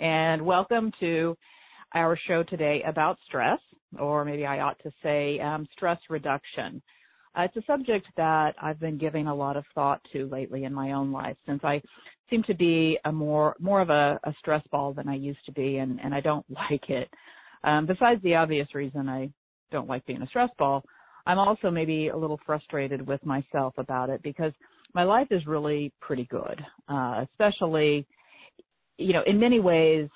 and welcome to our show today about stress, or maybe I ought to say um, stress reduction. Uh, it's a subject that I've been giving a lot of thought to lately in my own life since I seem to be a more more of a, a stress ball than I used to be, and, and I don't like it. Um, besides the obvious reason I don't like being a stress ball, I'm also maybe a little frustrated with myself about it because my life is really pretty good, uh, especially, you know, in many ways,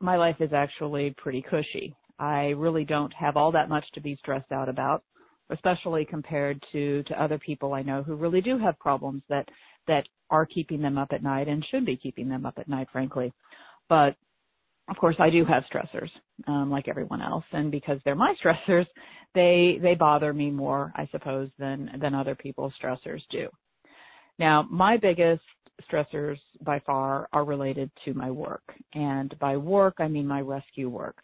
my life is actually pretty cushy. I really don't have all that much to be stressed out about, especially compared to to other people I know who really do have problems that that are keeping them up at night and should be keeping them up at night, frankly. But of course, I do have stressors, um, like everyone else, and because they're my stressors, they they bother me more, I suppose, than than other people's stressors do. Now, my biggest stressors by far are related to my work, and by work I mean my rescue work.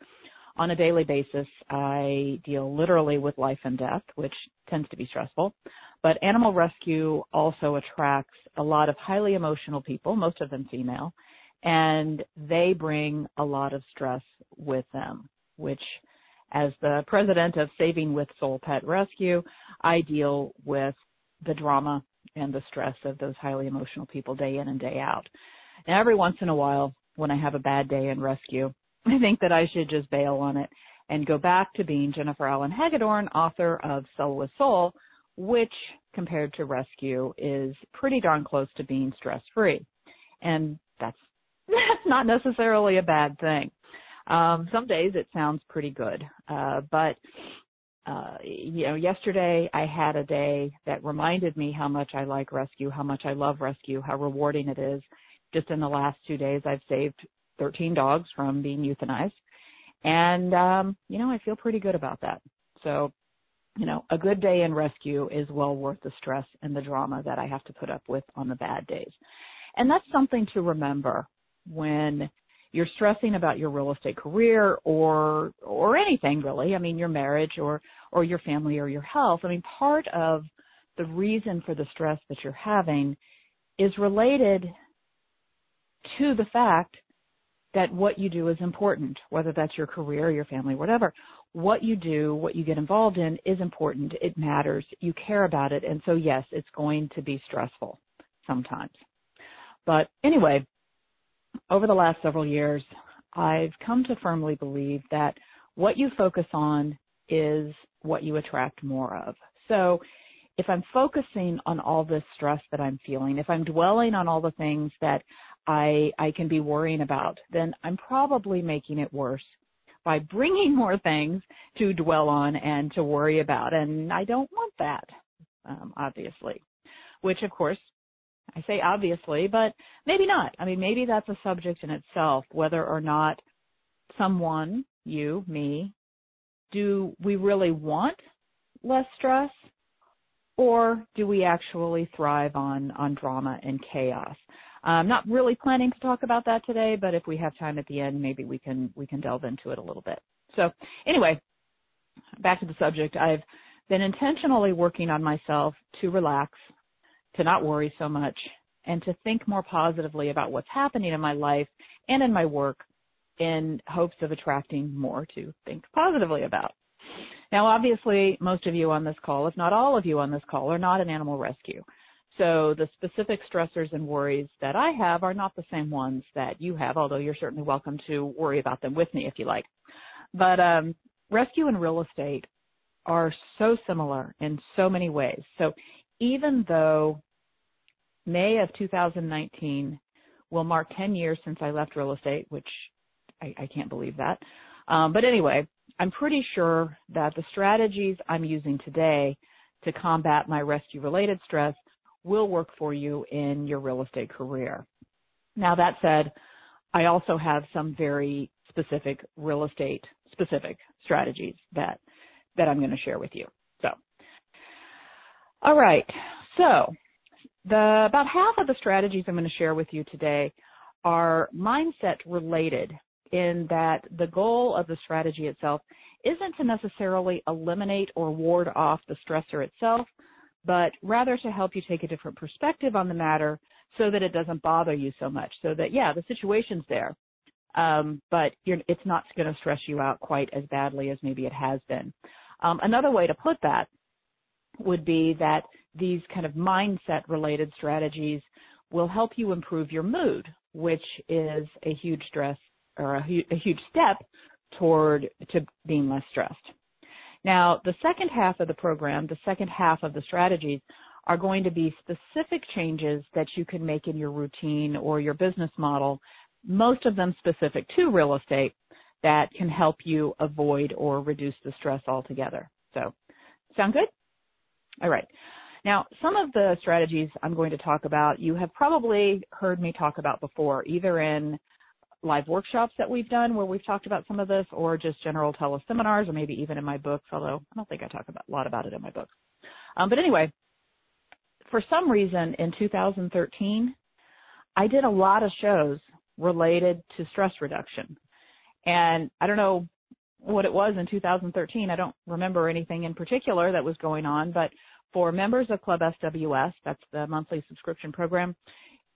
On a daily basis, I deal literally with life and death, which tends to be stressful. But animal rescue also attracts a lot of highly emotional people, most of them female, and they bring a lot of stress with them, which as the president of Saving with Soul Pet Rescue, I deal with the drama and the stress of those highly emotional people day in and day out. And every once in a while, when I have a bad day in rescue, I think that I should just bail on it and go back to being Jennifer Allen Hagedorn, author of Sell with Soul, which compared to rescue is pretty darn close to being stress free. And that's that's not necessarily a bad thing. Um, some days it sounds pretty good, uh, but uh, you know, yesterday I had a day that reminded me how much I like rescue, how much I love rescue, how rewarding it is. Just in the last two days, I've saved 13 dogs from being euthanized. And, um, you know, I feel pretty good about that. So, you know, a good day in rescue is well worth the stress and the drama that I have to put up with on the bad days. And that's something to remember when you're stressing about your real estate career or or anything really. I mean your marriage or or your family or your health. I mean part of the reason for the stress that you're having is related to the fact that what you do is important whether that's your career your family whatever. What you do what you get involved in is important. It matters. You care about it. And so yes it's going to be stressful sometimes. But anyway over the last several years, I've come to firmly believe that what you focus on is what you attract more of. So if I'm focusing on all this stress that I'm feeling, if I'm dwelling on all the things that I, I can be worrying about, then I'm probably making it worse by bringing more things to dwell on and to worry about. And I don't want that, um, obviously, which of course I say obviously, but maybe not. I mean, maybe that's a subject in itself, whether or not someone, you, me, do we really want less stress or do we actually thrive on, on drama and chaos? I'm not really planning to talk about that today, but if we have time at the end, maybe we can, we can delve into it a little bit. So anyway, back to the subject. I've been intentionally working on myself to relax to not worry so much, and to think more positively about what's happening in my life and in my work in hopes of attracting more to think positively about. Now, obviously, most of you on this call, if not all of you on this call, are not an animal rescue. So the specific stressors and worries that I have are not the same ones that you have, although you're certainly welcome to worry about them with me if you like. But um, rescue and real estate are so similar in so many ways. So even though May of 2019 will mark 10 years since I left real estate, which I, can't believe that. Um, but anyway, I'm pretty sure that the strategies I'm using today to combat my rescue related stress will work for you in your real estate career. Now that said, I also have some very specific real estate specific strategies that that I'm going to share with you. All right. So, the about half of the strategies I'm going to share with you today are mindset related in that the goal of the strategy itself isn't to necessarily eliminate or ward off the stressor itself, but rather to help you take a different perspective on the matter so that it doesn't bother you so much. So that, yeah, the situation's there, um, but it's not going to stress you out quite as badly as maybe it has been. Um, another way to put that would be that these kind of mindset related strategies will help you improve your mood, which is a huge stress or a, hu- a huge step toward to being less stressed. Now, the second half of the program, the second half of the strategies are going to be specific changes that you can make in your routine or your business model, most of them specific to real estate that can help you avoid or reduce the stress altogether. So, sound good? All right. Now, some of the strategies I'm going to talk about, you have probably heard me talk about before, either in live workshops that we've done where we've talked about some of this or just general teleseminars or maybe even in my books, although I don't think I talk about, a lot about it in my books. Um, but anyway, for some reason in 2013, I did a lot of shows related to stress reduction. And I don't know what it was in 2013. I don't remember anything in particular that was going on, but for members of Club SWS, that's the monthly subscription program,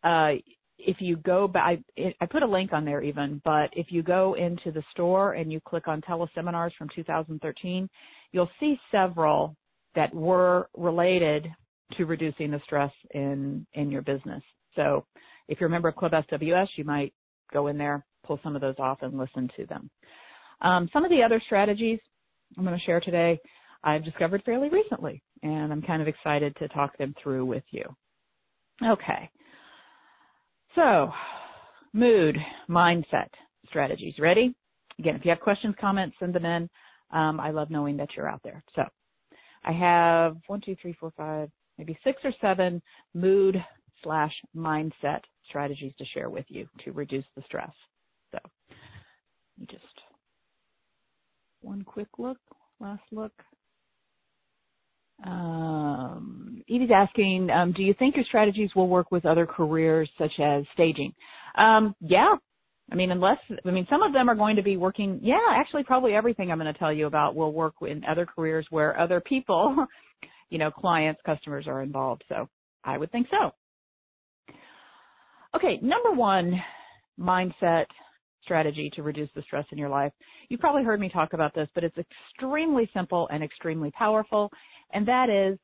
uh, if you go back, I, I put a link on there even, but if you go into the store and you click on teleseminars from 2013, you'll see several that were related to reducing the stress in, in your business. So if you're a member of Club SWS, you might go in there, pull some of those off and listen to them. Um, some of the other strategies I'm going to share today, I've discovered fairly recently, and I'm kind of excited to talk them through with you. Okay. So, mood, mindset strategies. Ready? Again, if you have questions, comments, send them in. Um, I love knowing that you're out there. So, I have one, two, three, four, five, maybe six or seven mood slash mindset strategies to share with you to reduce the stress. So, just one quick look, last look. Um, Edie's asking, um, do you think your strategies will work with other careers such as staging? Um, yeah. I mean, unless, I mean, some of them are going to be working, yeah, actually probably everything I'm going to tell you about will work in other careers where other people, you know, clients, customers are involved. So I would think so. Okay, number one mindset strategy to reduce the stress in your life. You've probably heard me talk about this, but it's extremely simple and extremely powerful and that is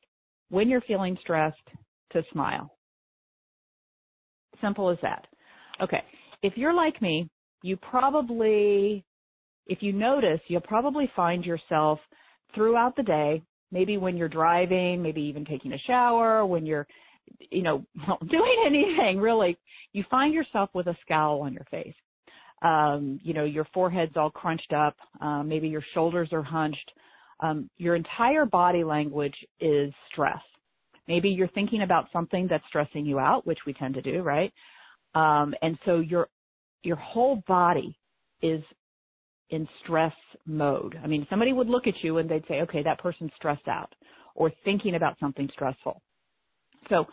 when you're feeling stressed to smile. Simple as that. Okay. If you're like me, you probably, if you notice, you'll probably find yourself throughout the day, maybe when you're driving, maybe even taking a shower, when you're, you know, doing anything really, you find yourself with a scowl on your face. Um, you know, your forehead's all crunched up, um, maybe your shoulders are hunched, um, your entire body language is stress. Maybe you're thinking about something that's stressing you out, which we tend to do, right? Um, and so your your whole body is in stress mode. I mean, somebody would look at you and they'd say, "Okay, that person's stressed out," or thinking about something stressful. So,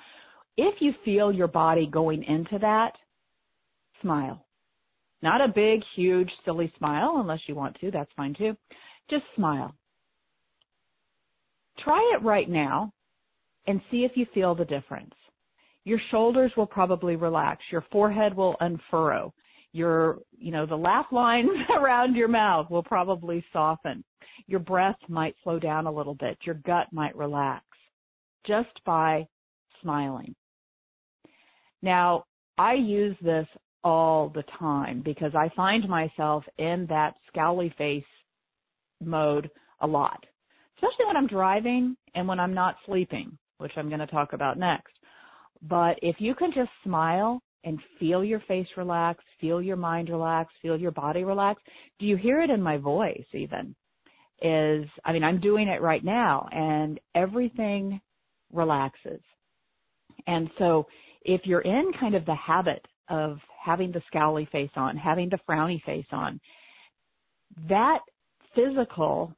if you feel your body going into that, smile. Not a big, huge, silly smile, unless you want to. That's fine too. Just smile. Try it right now and see if you feel the difference. Your shoulders will probably relax. Your forehead will unfurrow. Your, you know, the laugh lines around your mouth will probably soften. Your breath might slow down a little bit. Your gut might relax just by smiling. Now, I use this all the time because I find myself in that scowly face mode a lot especially when I'm driving and when I'm not sleeping, which I'm going to talk about next. But if you can just smile and feel your face relax, feel your mind relax, feel your body relax, do you hear it in my voice even? Is, I mean, I'm doing it right now and everything relaxes. And so if you're in kind of the habit of having the scowly face on, having the frowny face on, that physical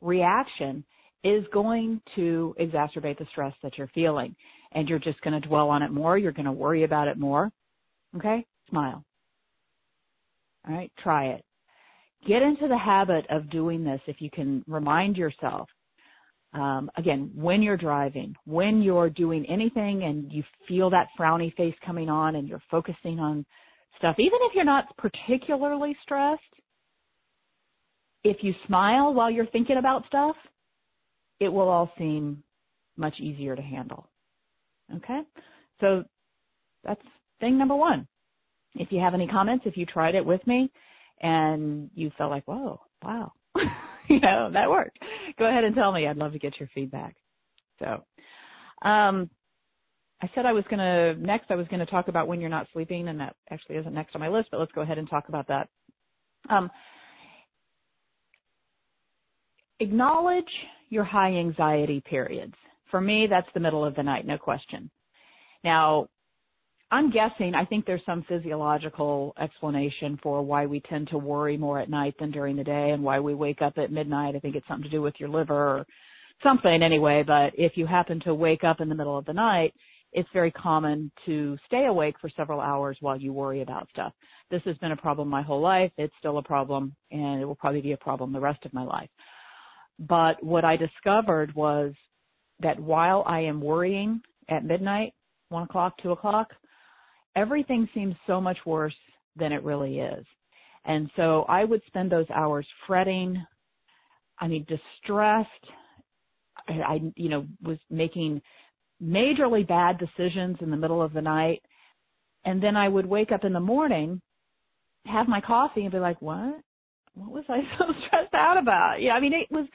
reaction is going to exacerbate the stress that you're feeling. And you're just going to dwell on it more. You're going to worry about it more. Okay? Smile. All right? Try it. Get into the habit of doing this if you can remind yourself. Um, again, when you're driving, when you're doing anything and you feel that frowny face coming on and you're focusing on stuff, even if you're not particularly stressed, if you smile while you're thinking about stuff, it will all seem much easier to handle. Okay? So that's thing number one. If you have any comments, if you tried it with me and you felt like, whoa, wow, you know, that worked, go ahead and tell me. I'd love to get your feedback. So, um, I said I was going to, next I was going to talk about when you're not sleeping, and that actually isn't next on my list, but let's go ahead and talk about that. Um, acknowledge your high anxiety periods. For me, that's the middle of the night, no question. Now, I'm guessing, I think there's some physiological explanation for why we tend to worry more at night than during the day and why we wake up at midnight. I think it's something to do with your liver or something anyway, but if you happen to wake up in the middle of the night, it's very common to stay awake for several hours while you worry about stuff. This has been a problem my whole life. It's still a problem and it will probably be a problem the rest of my life. But what I discovered was that while I am worrying at midnight, one o'clock, two o'clock, everything seems so much worse than it really is. And so I would spend those hours fretting, I mean, distressed. I, I, you know, was making majorly bad decisions in the middle of the night. And then I would wake up in the morning, have my coffee and be like, what? What was I so stressed out about? Yeah, I mean, it was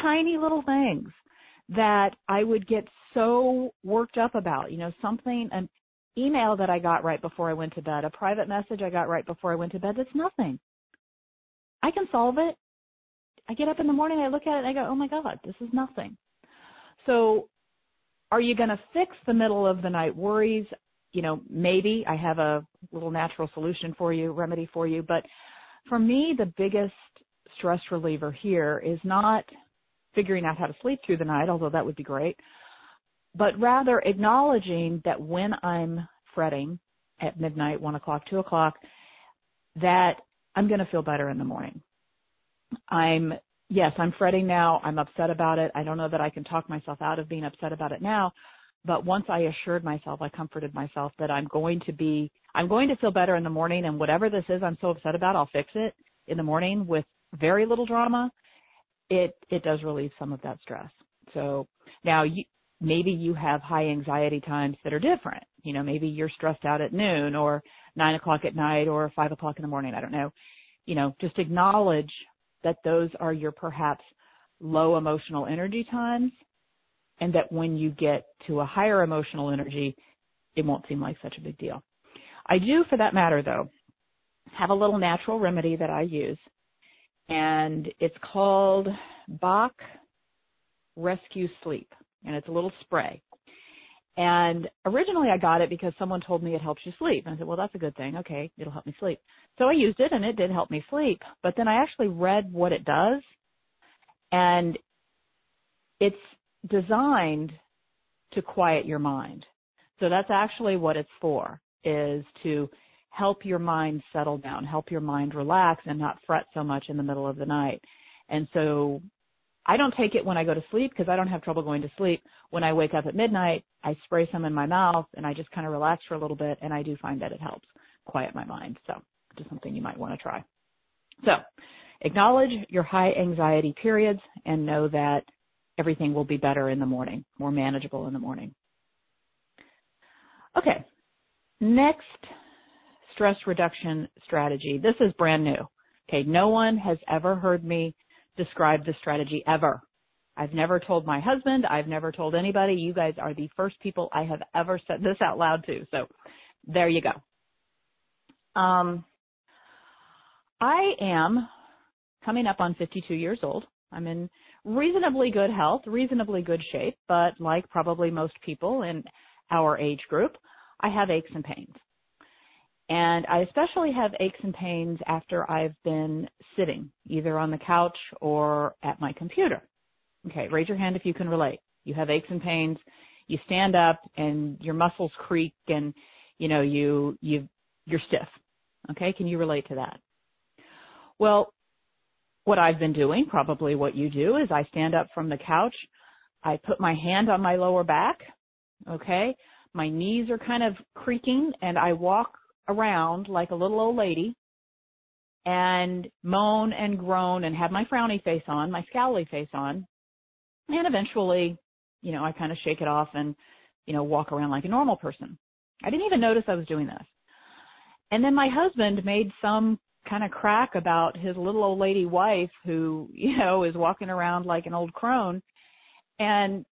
tiny little things that I would get so worked up about, you know, something, an email that I got right before I went to bed, a private message I got right before I went to bed, that's nothing. I can solve it. I get up in the morning, I look at it, I go, oh my God, this is nothing. So are you going to fix the middle of the night worries? You know, maybe I have a little natural solution for you, remedy for you. But for me, the biggest stress reliever here is not figuring out how to sleep through the night, although that would be great, but rather acknowledging that when I'm fretting at midnight, one o'clock, two o'clock, that I'm going to feel better in the morning. I'm, yes, I'm fretting now. I'm upset about it. I don't know that I can talk myself out of being upset about it now. But once I assured myself, I comforted myself that I'm going to be, I'm going to feel better in the morning and whatever this is I'm so upset about, I'll fix it in the morning with very little drama. It, it does relieve some of that stress. So now you, maybe you have high anxiety times that are different. You know, maybe you're stressed out at noon or nine o'clock at night or five o'clock in the morning. I don't know. You know, just acknowledge that those are your perhaps low emotional energy times and that when you get to a higher emotional energy, it won't seem like such a big deal. I do, for that matter though, have a little natural remedy that I use and it's called Bach Rescue Sleep and it's a little spray. And originally I got it because someone told me it helps you sleep. And I said, well, that's a good thing. Okay, it'll help me sleep. So I used it and it did help me sleep. But then I actually read what it does and it's designed to quiet your mind. So that's actually what it's for is to help your mind settle down, help your mind relax and not fret so much in the middle of the night. And so I don't take it when I go to sleep because I don't have trouble going to sleep. When I wake up at midnight, I spray some in my mouth and I just kind of relax for a little bit and I do find that it helps quiet my mind. So just something you might want to try. So acknowledge your high anxiety periods and know that everything will be better in the morning, more manageable in the morning. Okay. Next stress reduction strategy. This is brand new. Okay. No one has ever heard me describe the strategy ever. I've never told my husband. I've never told anybody. You guys are the first people I have ever said this out loud to. So there you go. Um, I am coming up on 52 years old. I'm in reasonably good health, reasonably good shape, but like probably most people in our age group, I have aches and pains. And I especially have aches and pains after I've been sitting, either on the couch or at my computer. Okay, raise your hand if you can relate. You have aches and pains. You stand up and your muscles creak and you know you you you're stiff. Okay, can you relate to that? Well, what I've been doing, probably what you do, is I stand up from the couch. I put my hand on my lower back. Okay, my knees are kind of creaking and I walk around like a little old lady and moan and groan and have my frowny face on, my scowly face on. And eventually, you know, I kind of shake it off and, you know, walk around like a normal person. I didn't even notice I was doing this. And then my husband made some kind of crack about his little old lady wife who, you know, is walking around like an old crone. And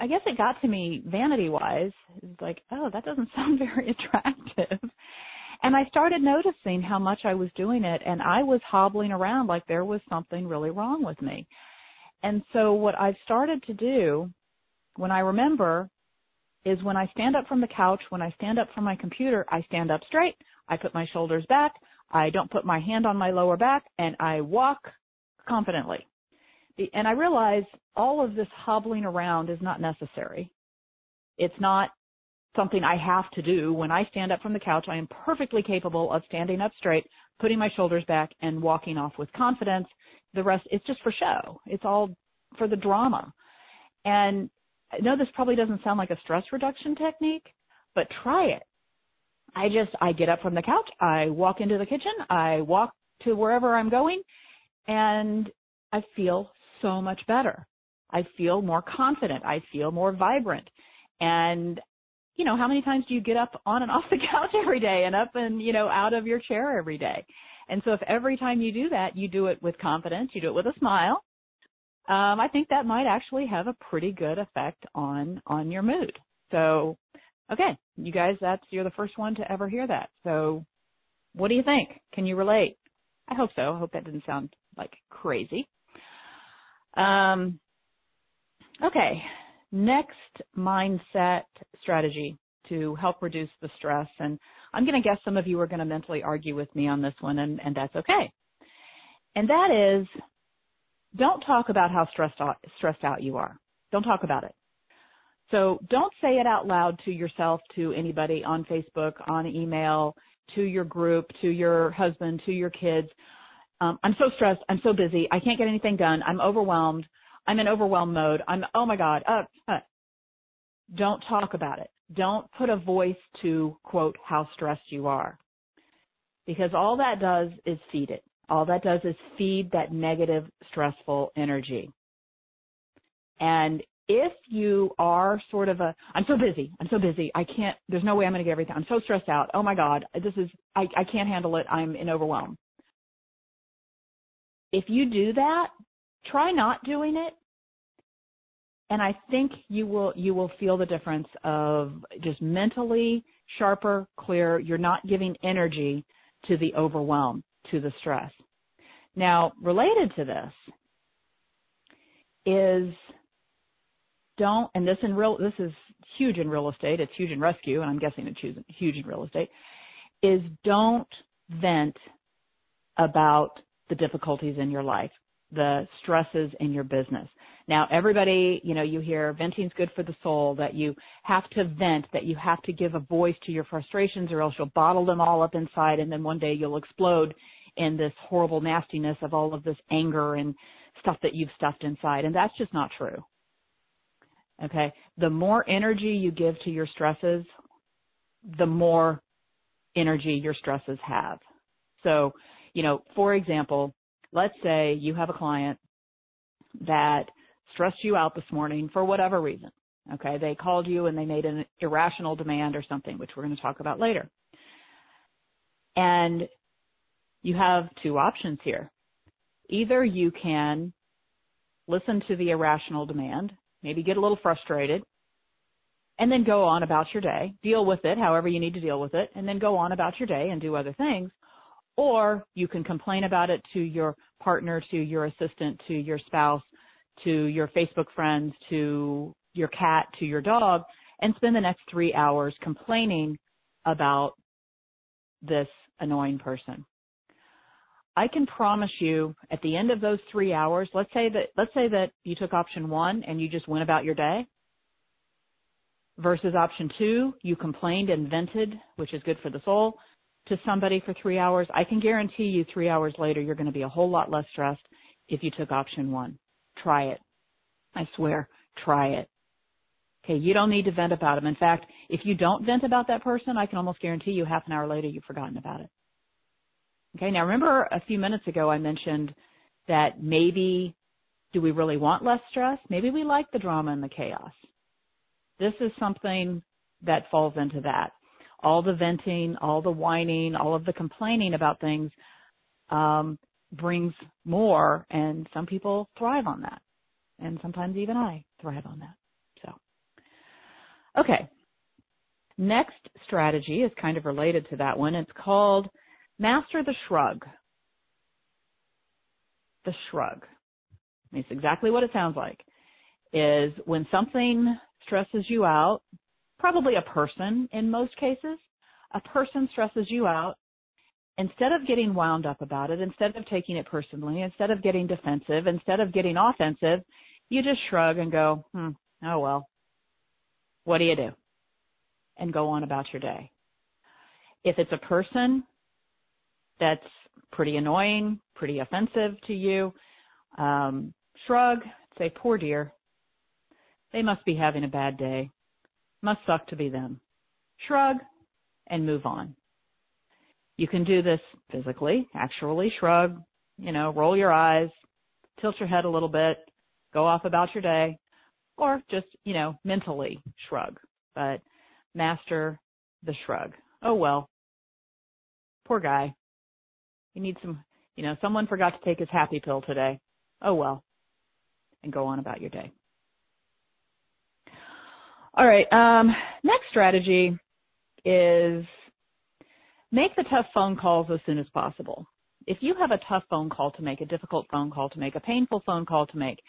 I guess it got to me vanity wise. It's like, oh, that doesn't sound very attractive. And I started noticing how much I was doing it and I was hobbling around like there was something really wrong with me. And so what I've started to do when I remember is when I stand up from the couch, when I stand up from my computer, I stand up straight, I put my shoulders back, I don't put my hand on my lower back, and I walk confidently. And I realize all of this hobbling around is not necessary. It's not something I have to do. When I stand up from the couch, I am perfectly capable of standing up straight, putting my shoulders back, and walking off with confidence. The rest, it's just for show. It's all for the drama. And I know this probably doesn't sound like a stress reduction technique, but try it. I just, I get up from the couch, I walk into the kitchen, I walk to wherever I'm going, and I feel so much better. I feel more confident. I feel more vibrant. And, you know, how many times do you get up on and off the couch every day and up and, you know, out of your chair every day? And so if every time you do that, you do it with confidence, you do it with a smile, um, I think that might actually have a pretty good effect on, on your mood. So, okay, you guys, that's, you're the first one to ever hear that. So what do you think? Can you relate? I hope so. I hope that didn't sound like crazy. Um, okay, next mindset strategy to help reduce the stress. And I'm going to guess some of you are going to mentally argue with me on this one, and, and that's okay. And that is don't talk about how stressed out, stressed out you are. Don't talk about it. So don't say it out loud to yourself, to anybody on Facebook, on email, to your group, to your husband, to your kids um, I'm so stressed. I'm so busy. I can't get anything done. I'm overwhelmed. I'm in overwhelmed mode. I'm, oh my God. Uh, uh. Don't talk about it. Don't put a voice to quote how stressed you are. Because all that does is feed it. All that does is feed that negative, stressful energy. And if you are sort of a, I'm so busy, I'm so busy, I can't, there's no way I'm going to get everything, I'm so stressed out, oh my God, this is, I, I can't handle it, I'm in overwhelm if you do that, try not doing it. And I think you will, you will feel the difference of just mentally sharper, clearer. You're not giving energy to the overwhelm, to the stress. Now, related to this is don't, and this in real, this is huge in real estate. It's huge in rescue, and I'm guessing it's huge in real estate. Is don't vent about the difficulties in your life, the stresses in your business. Now, everybody, you know, you hear venting's good for the soul, that you have to vent, that you have to give a voice to your frustrations or else you'll bottle them all up inside and then one day you'll explode in this horrible nastiness of all of this anger and stuff that you've stuffed inside. And that's just not true. Okay. The more energy you give to your stresses, the more energy your stresses have. So you know, for example, let's say you have a client that stressed you out this morning for whatever reason. Okay, they called you and they made an irrational demand or something, which we're going to talk about later. And you have two options here. Either you can listen to the irrational demand, maybe get a little frustrated, and then go on about your day, deal with it however you need to deal with it, and then go on about your day and do other things or you can complain about it to your partner, to your assistant, to your spouse, to your Facebook friends, to your cat, to your dog, and spend the next three hours complaining about this annoying person. I can promise you at the end of those three hours, let's say that, let's say that you took option one and you just went about your day versus option two, you complained and vented, which is good for the soul, to somebody for three hours, I can guarantee you three hours later you're going to be a whole lot less stressed if you took option one. Try it. I swear, try it. Okay, you don't need to vent about them. In fact, if you don't vent about that person, I can almost guarantee you half an hour later you've forgotten about it. Okay, now remember a few minutes ago I mentioned that maybe do we really want less stress? Maybe we like the drama and the chaos. This is something that falls into that. All the venting, all the whining, all of the complaining about things um, brings more, and some people thrive on that. And sometimes even I thrive on that. So, okay. Next strategy is kind of related to that one. It's called Master the Shrug. The shrug. It's exactly what it sounds like. Is when something stresses you out, probably a person in most cases, a person stresses you out, instead of getting wound up about it, instead of taking it personally, instead of getting defensive, instead of getting offensive, you just shrug and go, hmm, oh well, what do you do? And go on about your day. If it's a person that's pretty annoying, pretty offensive to you, um, shrug, say, poor dear. They must be having a bad day. Must suck to be them. Shrug and move on. You can do this physically, actually shrug, you know, roll your eyes, tilt your head a little bit, go off about your day, or just, you know, mentally shrug. But master the shrug. Oh well. Poor guy. He needs some, you know, someone forgot to take his happy pill today. Oh well. And go on about your day. All right. Um, next strategy is make the tough phone calls as soon as possible. If you have a tough phone call to make, a difficult phone call to make, a painful phone call to make,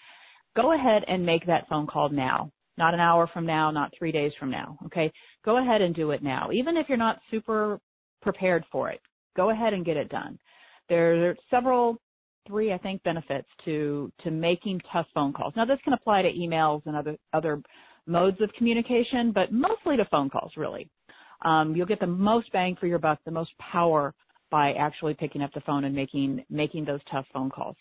go ahead and make that phone call now. Not an hour from now, not three days from now. Okay. Go ahead and do it now. Even if you're not super prepared for it, go ahead and get it done. There are several, three, I think, benefits to, to making tough phone calls. Now this can apply to emails and other, other modes of communication, but mostly to phone calls, really. Um, you'll get the most bang for your buck, the most power by actually picking up the phone and making making those tough phone calls.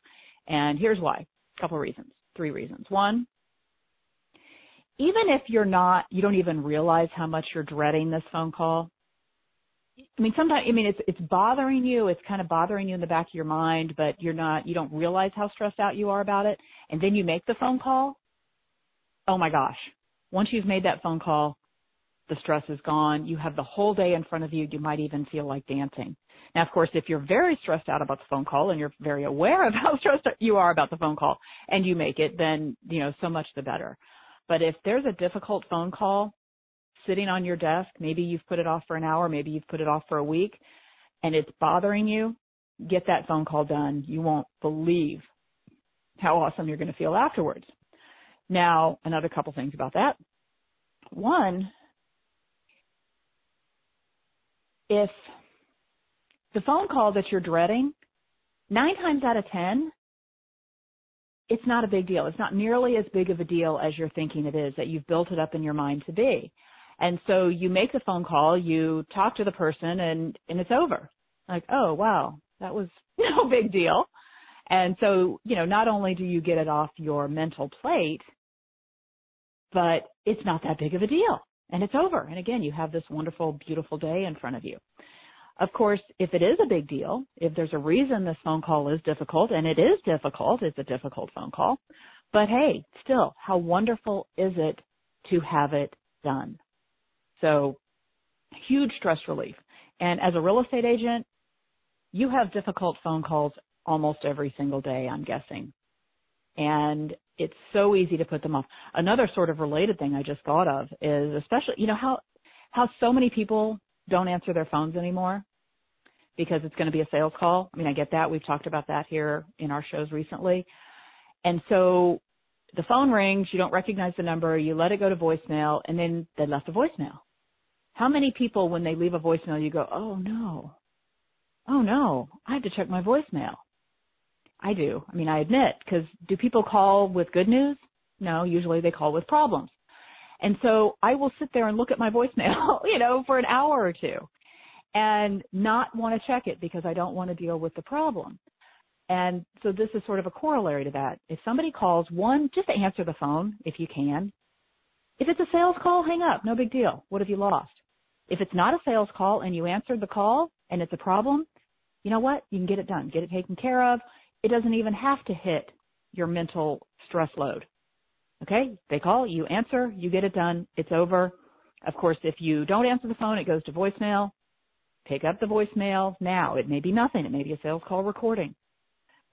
And here's why: a couple reasons, three reasons. One, even if you're not, you don't even realize how much you're dreading this phone call. I mean, sometimes, I mean, it's, it's bothering you. It's kind of bothering you in the back of your mind, but you're not, you don't realize how stressed out you are about it. And then you make the phone call. Oh my gosh, once you've made that phone call, the stress is gone. You have the whole day in front of you. You might even feel like dancing. Now, of course, if you're very stressed out about the phone call and you're very aware of how stressed you are about the phone call and you make it, then, you know, so much the better. But if there's a difficult phone call sitting on your desk, maybe you've put it off for an hour, maybe you've put it off for a week, and it's bothering you, get that phone call done. You won't believe how awesome you're going to feel afterwards. Now, another couple things about that. One, if the phone call that you're dreading, nine times out of ten, it's not a big deal. It's not nearly as big of a deal as you're thinking it is, that you've built it up in your mind to be. And so you make the phone call, you talk to the person and, and it's over. Like, oh wow, that was no big deal. And so, you know, not only do you get it off your mental plate, but it's not that big of a deal and it's over. And again, you have this wonderful, beautiful day in front of you. Of course, if it is a big deal, if there's a reason this phone call is difficult, and it is difficult, it's a difficult phone call, but hey, still, how wonderful is it to have it done? So, huge stress relief. And as a real estate agent, you have difficult phone calls almost every single day, I'm guessing. And it's so easy to put them off. Another sort of related thing I just thought of is especially, you know, how, how so many people don't answer their phones anymore because it's going to be a sales call. I mean, I get that. We've talked about that here in our shows recently. And so the phone rings, you don't recognize the number, you let it go to voicemail, and then they left a voicemail. How many people, when they leave a voicemail, you go, oh no, oh no, I have to check my voicemail. I do. I mean, I admit, because do people call with good news? No, usually they call with problems. And so I will sit there and look at my voicemail, you know, for an hour or two and not want to check it because I don't want to deal with the problem. And so this is sort of a corollary to that. If somebody calls, one, just answer the phone if you can. If it's a sales call, hang up. No big deal. What have you lost? If it's not a sales call and you answered the call and it's a problem, you know what? You can get it done. Get it taken care of. It doesn't even have to hit your mental stress load. Okay? They call, you answer, you get it done, it's over. Of course, if you don't answer the phone, it goes to voicemail. Pick up the voicemail now. It may be nothing. It may be a sales call recording.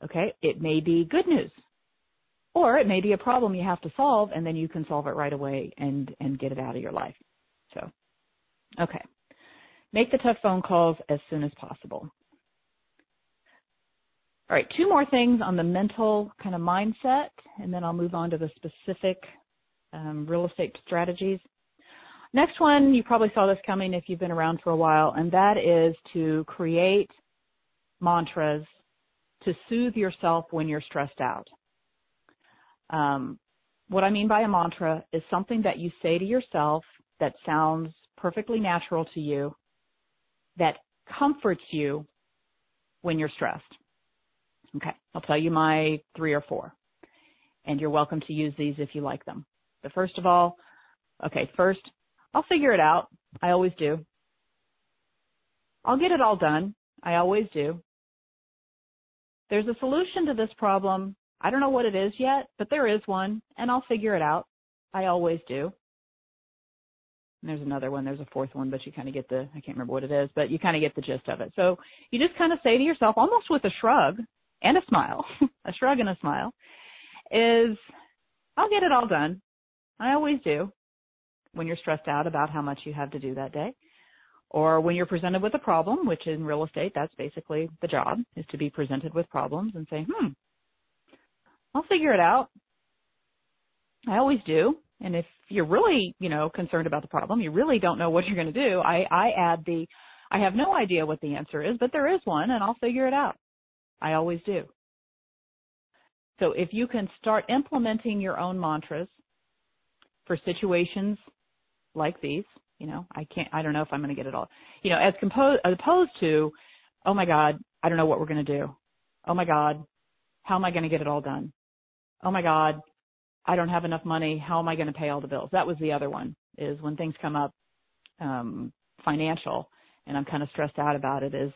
Okay? It may be good news. Or it may be a problem you have to solve and then you can solve it right away and, and get it out of your life. So, okay. Make the tough phone calls as soon as possible. All right, two more things on the mental kind of mindset, and then I'll move on to the specific um, real estate strategies. Next one, you probably saw this coming if you've been around for a while, and that is to create mantras to soothe yourself when you're stressed out. Um, what I mean by a mantra is something that you say to yourself that sounds perfectly natural to you, that comforts you when you're stressed. Okay, I'll tell you my three or four, and you're welcome to use these if you like them. But first of all, okay, first, I'll figure it out. I always do. I'll get it all done. I always do. There's a solution to this problem. I don't know what it is yet, but there is one, and I'll figure it out. I always do. And there's another one, there's a fourth one, but you kind of get the, I can't remember what it is, but you kind of get the gist of it. So you just kind of say to yourself, almost with a shrug, and a smile, a shrug and a smile, is I'll get it all done. I always do when you're stressed out about how much you have to do that day. Or when you're presented with a problem, which in real estate, that's basically the job, is to be presented with problems and say, hmm, I'll figure it out. I always do. And if you're really, you know, concerned about the problem, you really don't know what you're going to do, I, I add the, I have no idea what the answer is, but there is one and I'll figure it out. I always do. So if you can start implementing your own mantras for situations like these, you know, I can't, I don't know if I'm going to get it all, you know, as, composed, as opposed to, oh my God, I don't know what we're going to do. Oh my God, how am I going to get it all done? Oh my God, I don't have enough money. How am I going to pay all the bills? That was the other one is when things come up, um, financial and I'm kind of stressed out about it is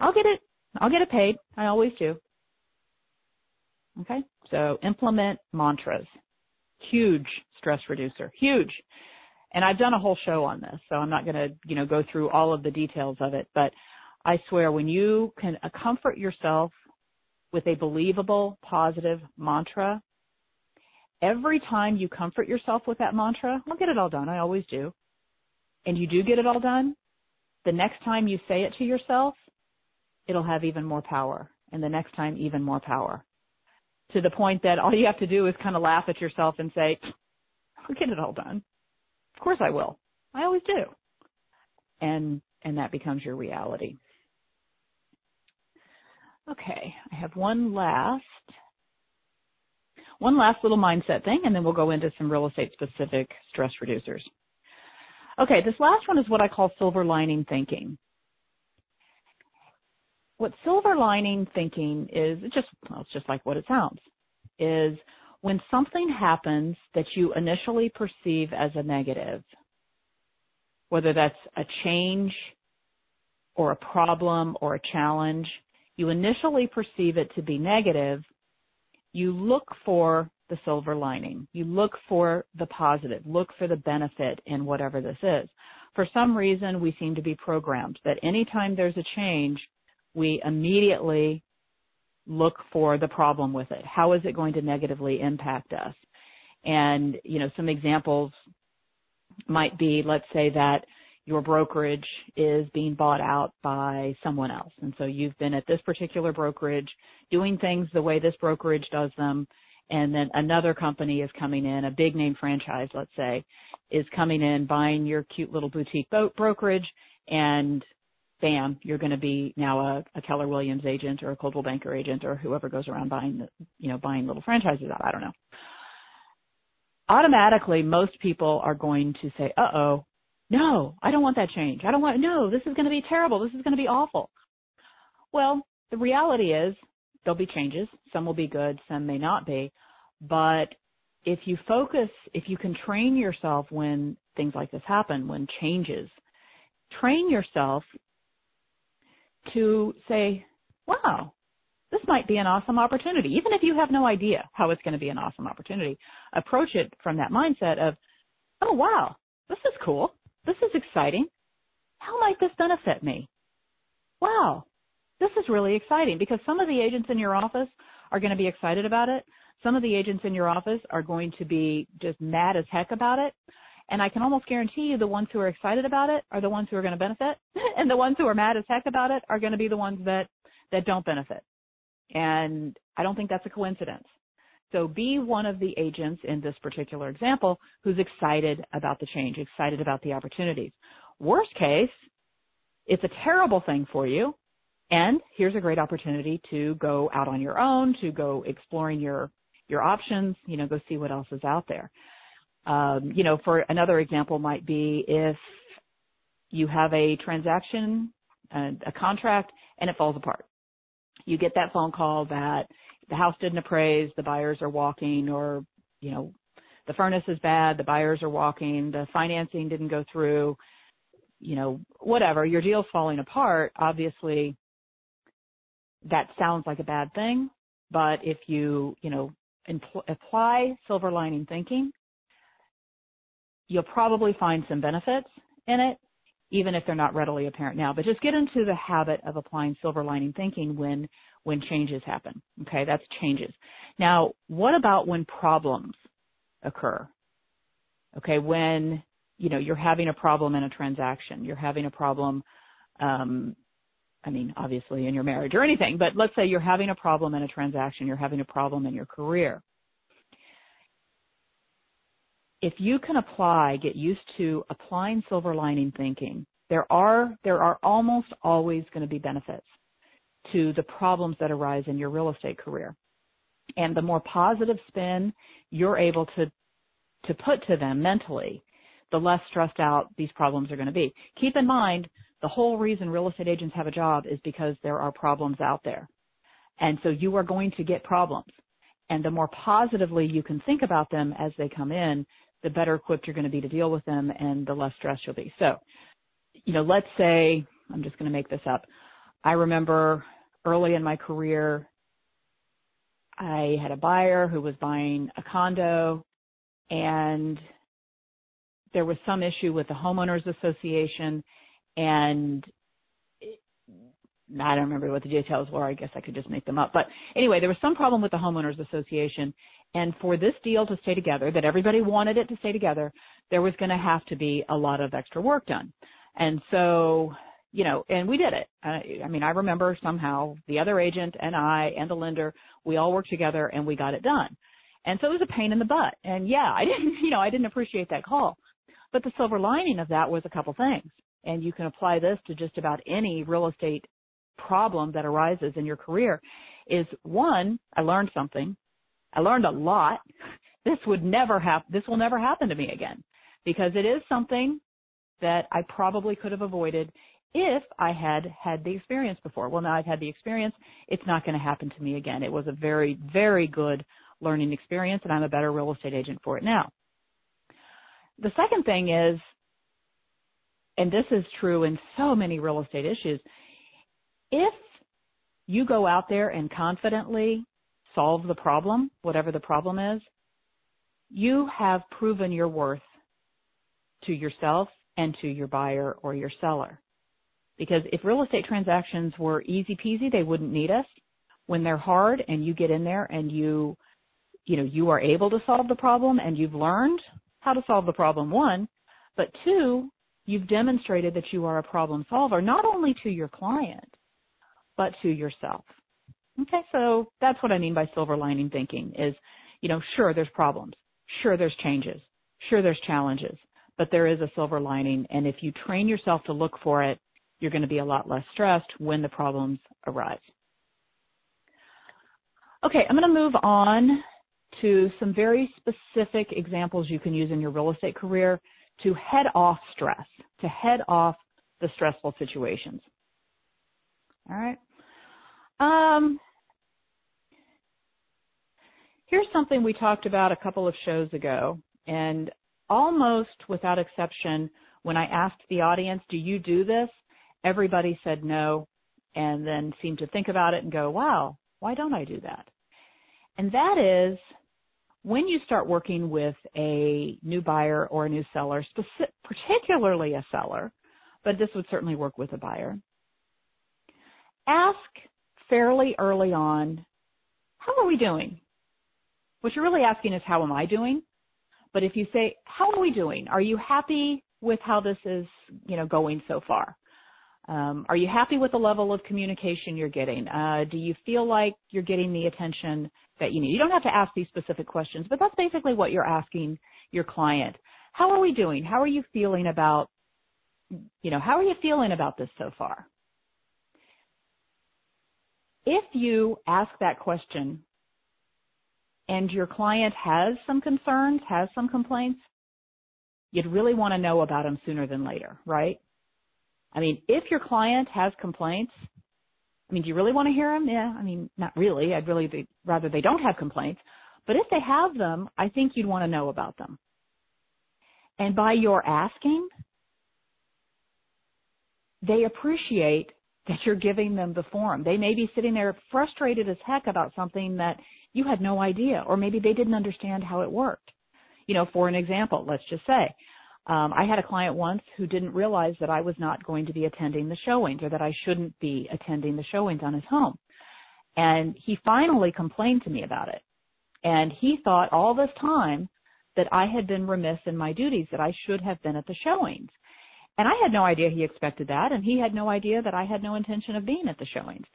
I'll get it I'll get it paid. I always do. Okay? So implement mantras. Huge stress reducer. Huge. And I've done a whole show on this, so I'm not going to, you know, go through all of the details of it, but I swear when you can comfort yourself with a believable, positive mantra, every time you comfort yourself with that mantra, I'll get it all done. I always do. And you do get it all done. The next time you say it to yourself, it'll have even more power. And the next time, even more power. To the point that all you have to do is kind of laugh at yourself and say, I'll get it all done. Of course I will. I always do. And, and that becomes your reality. Okay, I have one last, one last little mindset thing, and then we'll go into some real estate specific stress reducers. Okay, this last one is what I call silver lining thinking what silver lining thinking is just well, it's just like what it sounds is when something happens that you initially perceive as a negative whether that's a change or a problem or a challenge you initially perceive it to be negative you look for the silver lining. You look for the positive. Look for the benefit in whatever this is. For some reason we seem to be programmed that anytime there's a change we immediately look for the problem with it. How is it going to negatively impact us? And, you know, some examples might be, let's say that your brokerage is being bought out by someone else. And so you've been at this particular brokerage doing things the way this brokerage does them. And then another company is coming in, a big name franchise, let's say, is coming in, buying your cute little boutique boat brokerage and bam, you're going to be now a, a Keller Williams agent or a Coldwell Banker agent or whoever goes around buying, the, you know, buying little franchises out. I don't know. Automatically, most people are going to say, uh oh, no, I don't want that change. I don't want, no, this is going to be terrible. This is going to be awful. Well, the reality is there'll be changes. Some will be good, some may not be. But if you focus, if you can train yourself when things like this happen, when changes, train yourself to say, wow, this might be an awesome opportunity. Even if you have no idea how it's going to be an awesome opportunity, approach it from that mindset of, oh wow, this is cool. This is exciting. How might this benefit me? Wow, this is really exciting because some of the agents in your office are going to be excited about it. Some of the agents in your office are going to be just mad as heck about it. And I can almost guarantee you the ones who are excited about it are the ones who are going to benefit. and the ones who are mad as heck about it are going to be the ones that, that don't benefit. And I don't think that's a coincidence. So be one of the agents in this particular example who's excited about the change, excited about the opportunities. Worst case, it's a terrible thing for you. And here's a great opportunity to go out on your own, to go exploring your, your options, you know, go see what else is out there. Um, you know, for another example might be if you have a transaction, a, a contract, and it falls apart. You get that phone call that the house didn't appraise, the buyers are walking, or, you know, the furnace is bad, the buyers are walking, the financing didn't go through, you know, whatever, your deal's falling apart, obviously that sounds like a bad thing, but if you, you know, impl- apply silver lining thinking, you'll probably find some benefits in it, even if they're not readily apparent now. But just get into the habit of applying silver lining thinking when when changes happen. Okay, that's changes. Now, what about when problems occur? Okay, when you know you're having a problem in a transaction, you're having a problem. Um, I mean, obviously in your marriage or anything, but let's say you're having a problem in a transaction, you're having a problem in your career if you can apply, get used to applying silver lining thinking, there are, there are almost always going to be benefits to the problems that arise in your real estate career. And the more positive spin you're able to, to put to them mentally, the less stressed out these problems are going to be. Keep in mind, the whole reason real estate agents have a job is because there are problems out there. And so you are going to get problems. And the more positively you can think about them as they come in, the better equipped you're going to be to deal with them and the less stressed you'll be. So, you know, let's say, I'm just going to make this up. I remember early in my career, I had a buyer who was buying a condo and there was some issue with the homeowners association and I don't remember what the details were. I guess I could just make them up. But anyway, there was some problem with the homeowners association and for this deal to stay together, that everybody wanted it to stay together, there was going to have to be a lot of extra work done. And so, you know, and we did it. I, I mean, I remember somehow the other agent and I and the lender, we all worked together and we got it done. And so it was a pain in the butt. And yeah, I didn't, you know, I didn't appreciate that call. But the silver lining of that was a couple things. And you can apply this to just about any real estate problem that arises in your career is one, I learned something. I learned a lot. This would never happen. This will never happen to me again because it is something that I probably could have avoided if I had had the experience before. Well, now I've had the experience. It's not going to happen to me again. It was a very, very good learning experience and I'm a better real estate agent for it now. The second thing is, and this is true in so many real estate issues, if you go out there and confidently solve the problem, whatever the problem is, you have proven your worth to yourself and to your buyer or your seller. Because if real estate transactions were easy peasy, they wouldn't need us. When they're hard and you get in there and you, you know, you are able to solve the problem and you've learned how to solve the problem, one, but two, you've demonstrated that you are a problem solver, not only to your client, but to yourself. Okay, so that's what I mean by silver lining thinking is, you know, sure there's problems, sure there's changes, sure there's challenges, but there is a silver lining and if you train yourself to look for it, you're going to be a lot less stressed when the problems arise. Okay, I'm going to move on to some very specific examples you can use in your real estate career to head off stress, to head off the stressful situations. All right. Um, Here's something we talked about a couple of shows ago, and almost without exception, when I asked the audience, do you do this? Everybody said no, and then seemed to think about it and go, wow, why don't I do that? And that is when you start working with a new buyer or a new seller, specific, particularly a seller, but this would certainly work with a buyer, ask fairly early on, how are we doing? What you're really asking is, how am I doing? But if you say, how are we doing? Are you happy with how this is, you know, going so far? Um, are you happy with the level of communication you're getting? Uh, do you feel like you're getting the attention that you need? You don't have to ask these specific questions, but that's basically what you're asking your client. How are we doing? How are you feeling about, you know, how are you feeling about this so far? If you ask that question and your client has some concerns, has some complaints, you'd really want to know about them sooner than later, right? I mean, if your client has complaints, I mean, do you really want to hear them? Yeah, I mean, not really. I'd really be, rather they don't have complaints. But if they have them, I think you'd want to know about them. And by your asking, they appreciate that you're giving them the forum. They may be sitting there frustrated as heck about something that you had no idea, or maybe they didn't understand how it worked. You know, for an example, let's just say, um, I had a client once who didn't realize that I was not going to be attending the showings or that I shouldn't be attending the showings on his home. And he finally complained to me about it. And he thought all this time that I had been remiss in my duties, that I should have been at the showings. And I had no idea he expected that, and he had no idea that I had no intention of being at the showings.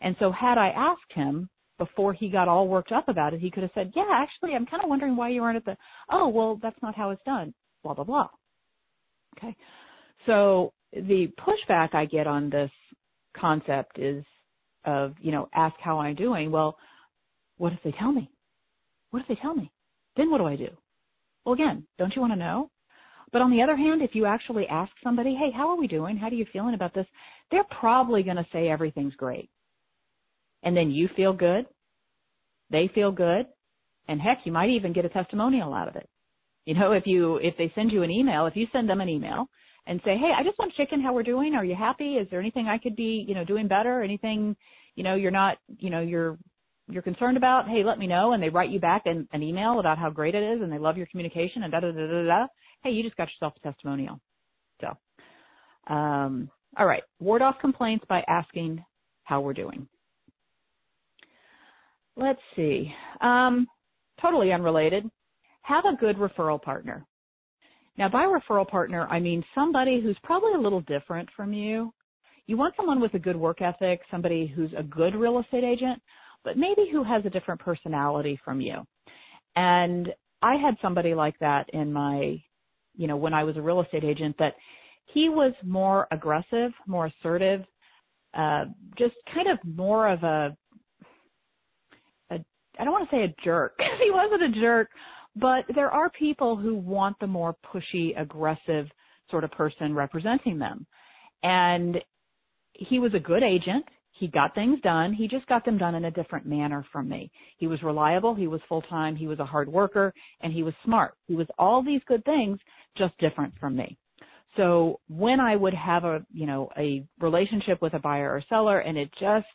And so had I asked him before he got all worked up about it, he could have said, yeah, actually, I'm kind of wondering why you weren't at the, oh, well, that's not how it's done, blah, blah, blah. Okay. So the pushback I get on this concept is of, you know, ask how I'm doing. Well, what if they tell me? What if they tell me? Then what do I do? Well, again, don't you want to know? But on the other hand, if you actually ask somebody, hey, how are we doing? How are you feeling about this? They're probably going to say everything's great. And then you feel good. They feel good. And heck, you might even get a testimonial out of it. You know, if you, if they send you an email, if you send them an email and say, Hey, I just want to check in how we're doing. Are you happy? Is there anything I could be, you know, doing better? Anything, you know, you're not, you know, you're, you're concerned about, hey, let me know. And they write you back an, an email about how great it is and they love your communication and da da da da da. Hey, you just got yourself a testimonial. So, um, all right. Ward off complaints by asking how we're doing. Let's see. Um, totally unrelated have a good referral partner. Now, by referral partner, I mean somebody who's probably a little different from you. You want someone with a good work ethic, somebody who's a good real estate agent, but maybe who has a different personality from you. And I had somebody like that in my, you know, when I was a real estate agent that he was more aggressive, more assertive, uh, just kind of more of a, a I don't want to say a jerk. he wasn't a jerk, but there are people who want the more pushy, aggressive sort of person representing them. And he was a good agent. He got things done. He just got them done in a different manner from me. He was reliable. He was full time. He was a hard worker and he was smart. He was all these good things, just different from me. So when I would have a, you know, a relationship with a buyer or seller and it just,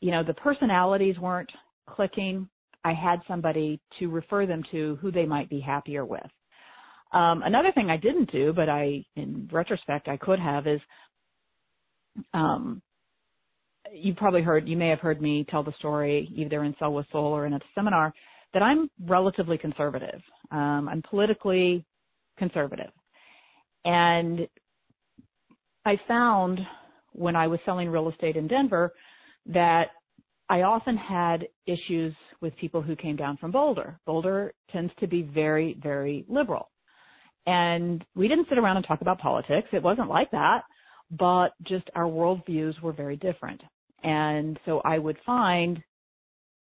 you know, the personalities weren't clicking, I had somebody to refer them to who they might be happier with. Um, another thing I didn't do, but I, in retrospect, I could have is, um, you probably heard, you may have heard me tell the story either in with Soul or in a seminar that I'm relatively conservative. Um, I'm politically conservative. And I found when I was selling real estate in Denver that I often had issues with people who came down from Boulder. Boulder tends to be very, very liberal. And we didn't sit around and talk about politics. It wasn't like that, but just our worldviews were very different. And so I would find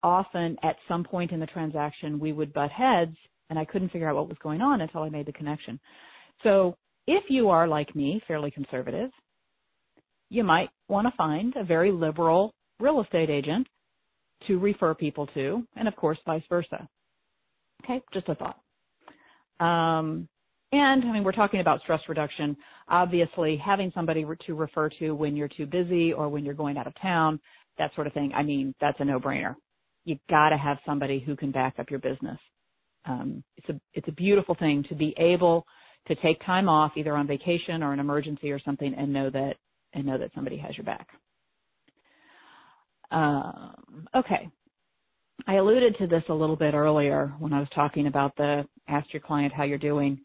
often at some point in the transaction we would butt heads and I couldn't figure out what was going on until I made the connection. So if you are like me, fairly conservative, you might want to find a very liberal real estate agent to refer people to, and of course, vice versa. Okay, just a thought. Um, and I mean, we're talking about stress reduction. Obviously, having somebody to refer to when you're too busy or when you're going out of town, that sort of thing. I mean, that's a no-brainer. You've got to have somebody who can back up your business. Um, it's a it's a beautiful thing to be able to take time off either on vacation or an emergency or something and know that and know that somebody has your back. Um, okay. I alluded to this a little bit earlier when I was talking about the ask your client how you're doing.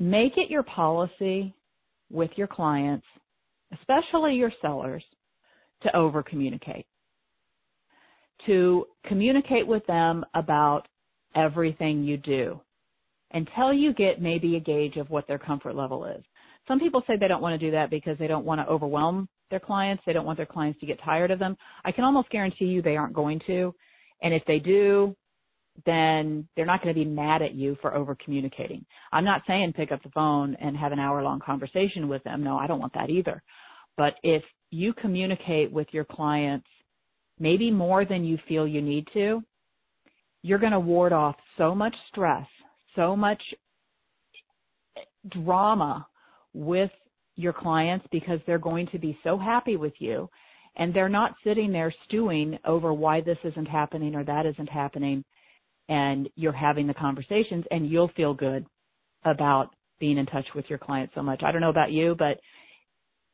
Make it your policy with your clients, especially your sellers, to over communicate. To communicate with them about everything you do until you get maybe a gauge of what their comfort level is. Some people say they don't want to do that because they don't want to overwhelm their clients. They don't want their clients to get tired of them. I can almost guarantee you they aren't going to. And if they do, then they're not going to be mad at you for over communicating. I'm not saying pick up the phone and have an hour long conversation with them. No, I don't want that either. But if you communicate with your clients maybe more than you feel you need to, you're going to ward off so much stress, so much drama with your clients because they're going to be so happy with you and they're not sitting there stewing over why this isn't happening or that isn't happening and you're having the conversations and you'll feel good about being in touch with your clients so much. I don't know about you, but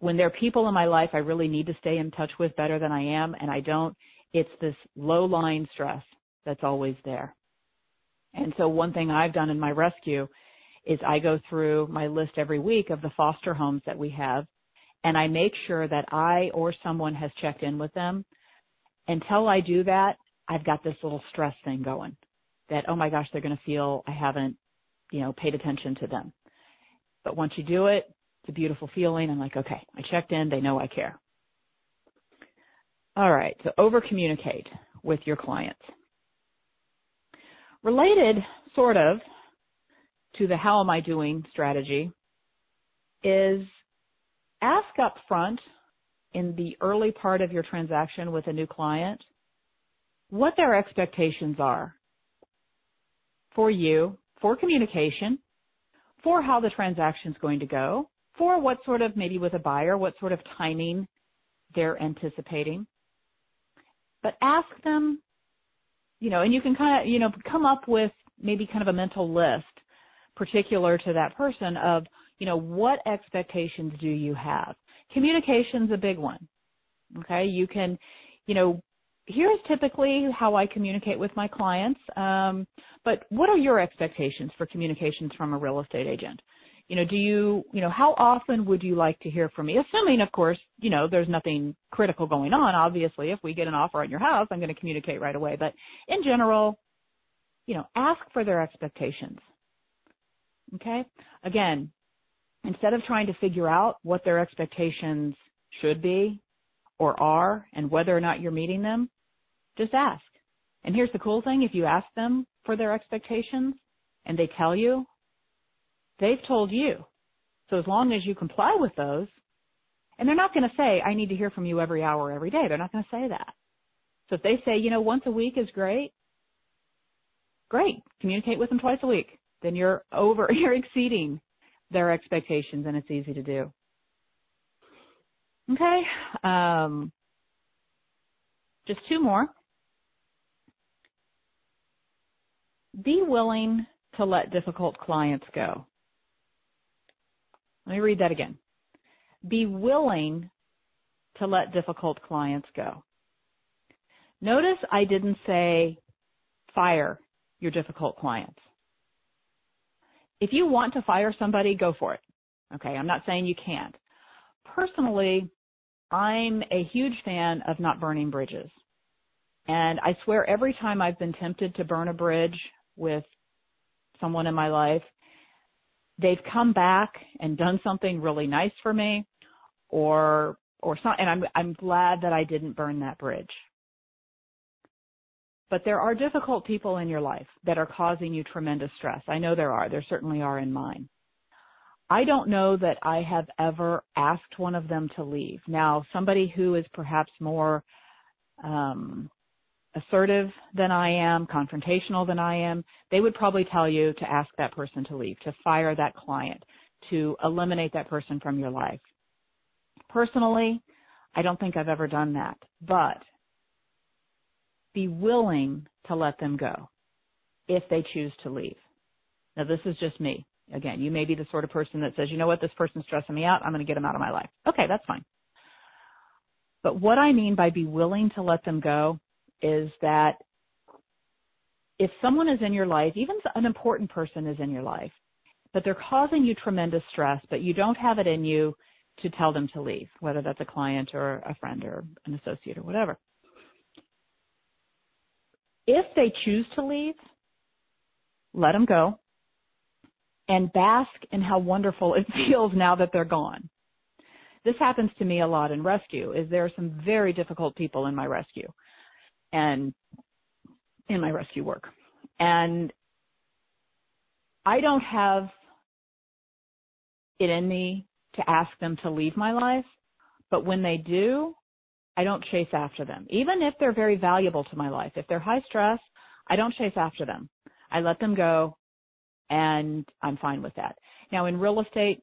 when there are people in my life I really need to stay in touch with better than I am and I don't, it's this low lying stress that's always there. And so one thing I've done in my rescue is I go through my list every week of the foster homes that we have and I make sure that I or someone has checked in with them. Until I do that, I've got this little stress thing going that, oh my gosh, they're going to feel I haven't, you know, paid attention to them. But once you do it, it's a beautiful feeling. I'm like, okay, I checked in. They know I care. All right. So over communicate with your clients. Related, sort of, to the how am I doing strategy is ask up front in the early part of your transaction with a new client what their expectations are for you, for communication, for how the transaction is going to go, for what sort of, maybe with a buyer, what sort of timing they're anticipating. But ask them, you know, and you can kind of, you know, come up with maybe kind of a mental list particular to that person of, you know, what expectations do you have? Communication's a big one. Okay. You can, you know, here's typically how I communicate with my clients. Um, but what are your expectations for communications from a real estate agent? You know, do you, you know, how often would you like to hear from me? Assuming, of course, you know, there's nothing critical going on. Obviously, if we get an offer on your house, I'm going to communicate right away. But in general, you know, ask for their expectations. Okay? Again, instead of trying to figure out what their expectations should be or are and whether or not you're meeting them, just ask. And here's the cool thing, if you ask them for their expectations and they tell you, they've told you. So as long as you comply with those, and they're not going to say, I need to hear from you every hour, every day. They're not going to say that. So if they say, you know, once a week is great, great. Communicate with them twice a week then you're over, you're exceeding their expectations and it's easy to do. Okay. Um, just two more. Be willing to let difficult clients go. Let me read that again. Be willing to let difficult clients go. Notice I didn't say fire your difficult clients if you want to fire somebody, go for it. Okay, I'm not saying you can't. Personally, I'm a huge fan of not burning bridges. And I swear every time I've been tempted to burn a bridge with someone in my life, they've come back and done something really nice for me or or some and I'm I'm glad that I didn't burn that bridge. But there are difficult people in your life that are causing you tremendous stress. I know there are. There certainly are in mine. I don't know that I have ever asked one of them to leave. Now, somebody who is perhaps more um, assertive than I am, confrontational than I am, they would probably tell you to ask that person to leave, to fire that client, to eliminate that person from your life. Personally, I don't think I've ever done that, but be willing to let them go if they choose to leave. Now this is just me. Again, you may be the sort of person that says, you know what, this person's stressing me out. I'm going to get them out of my life. Okay, that's fine. But what I mean by be willing to let them go is that if someone is in your life, even an important person is in your life, but they're causing you tremendous stress, but you don't have it in you to tell them to leave, whether that's a client or a friend or an associate or whatever. If they choose to leave, let them go and bask in how wonderful it feels now that they're gone. This happens to me a lot in rescue is there are some very difficult people in my rescue and in my rescue work. And I don't have it in me to ask them to leave my life, but when they do, I don't chase after them. Even if they're very valuable to my life, if they're high stress, I don't chase after them. I let them go and I'm fine with that. Now in real estate,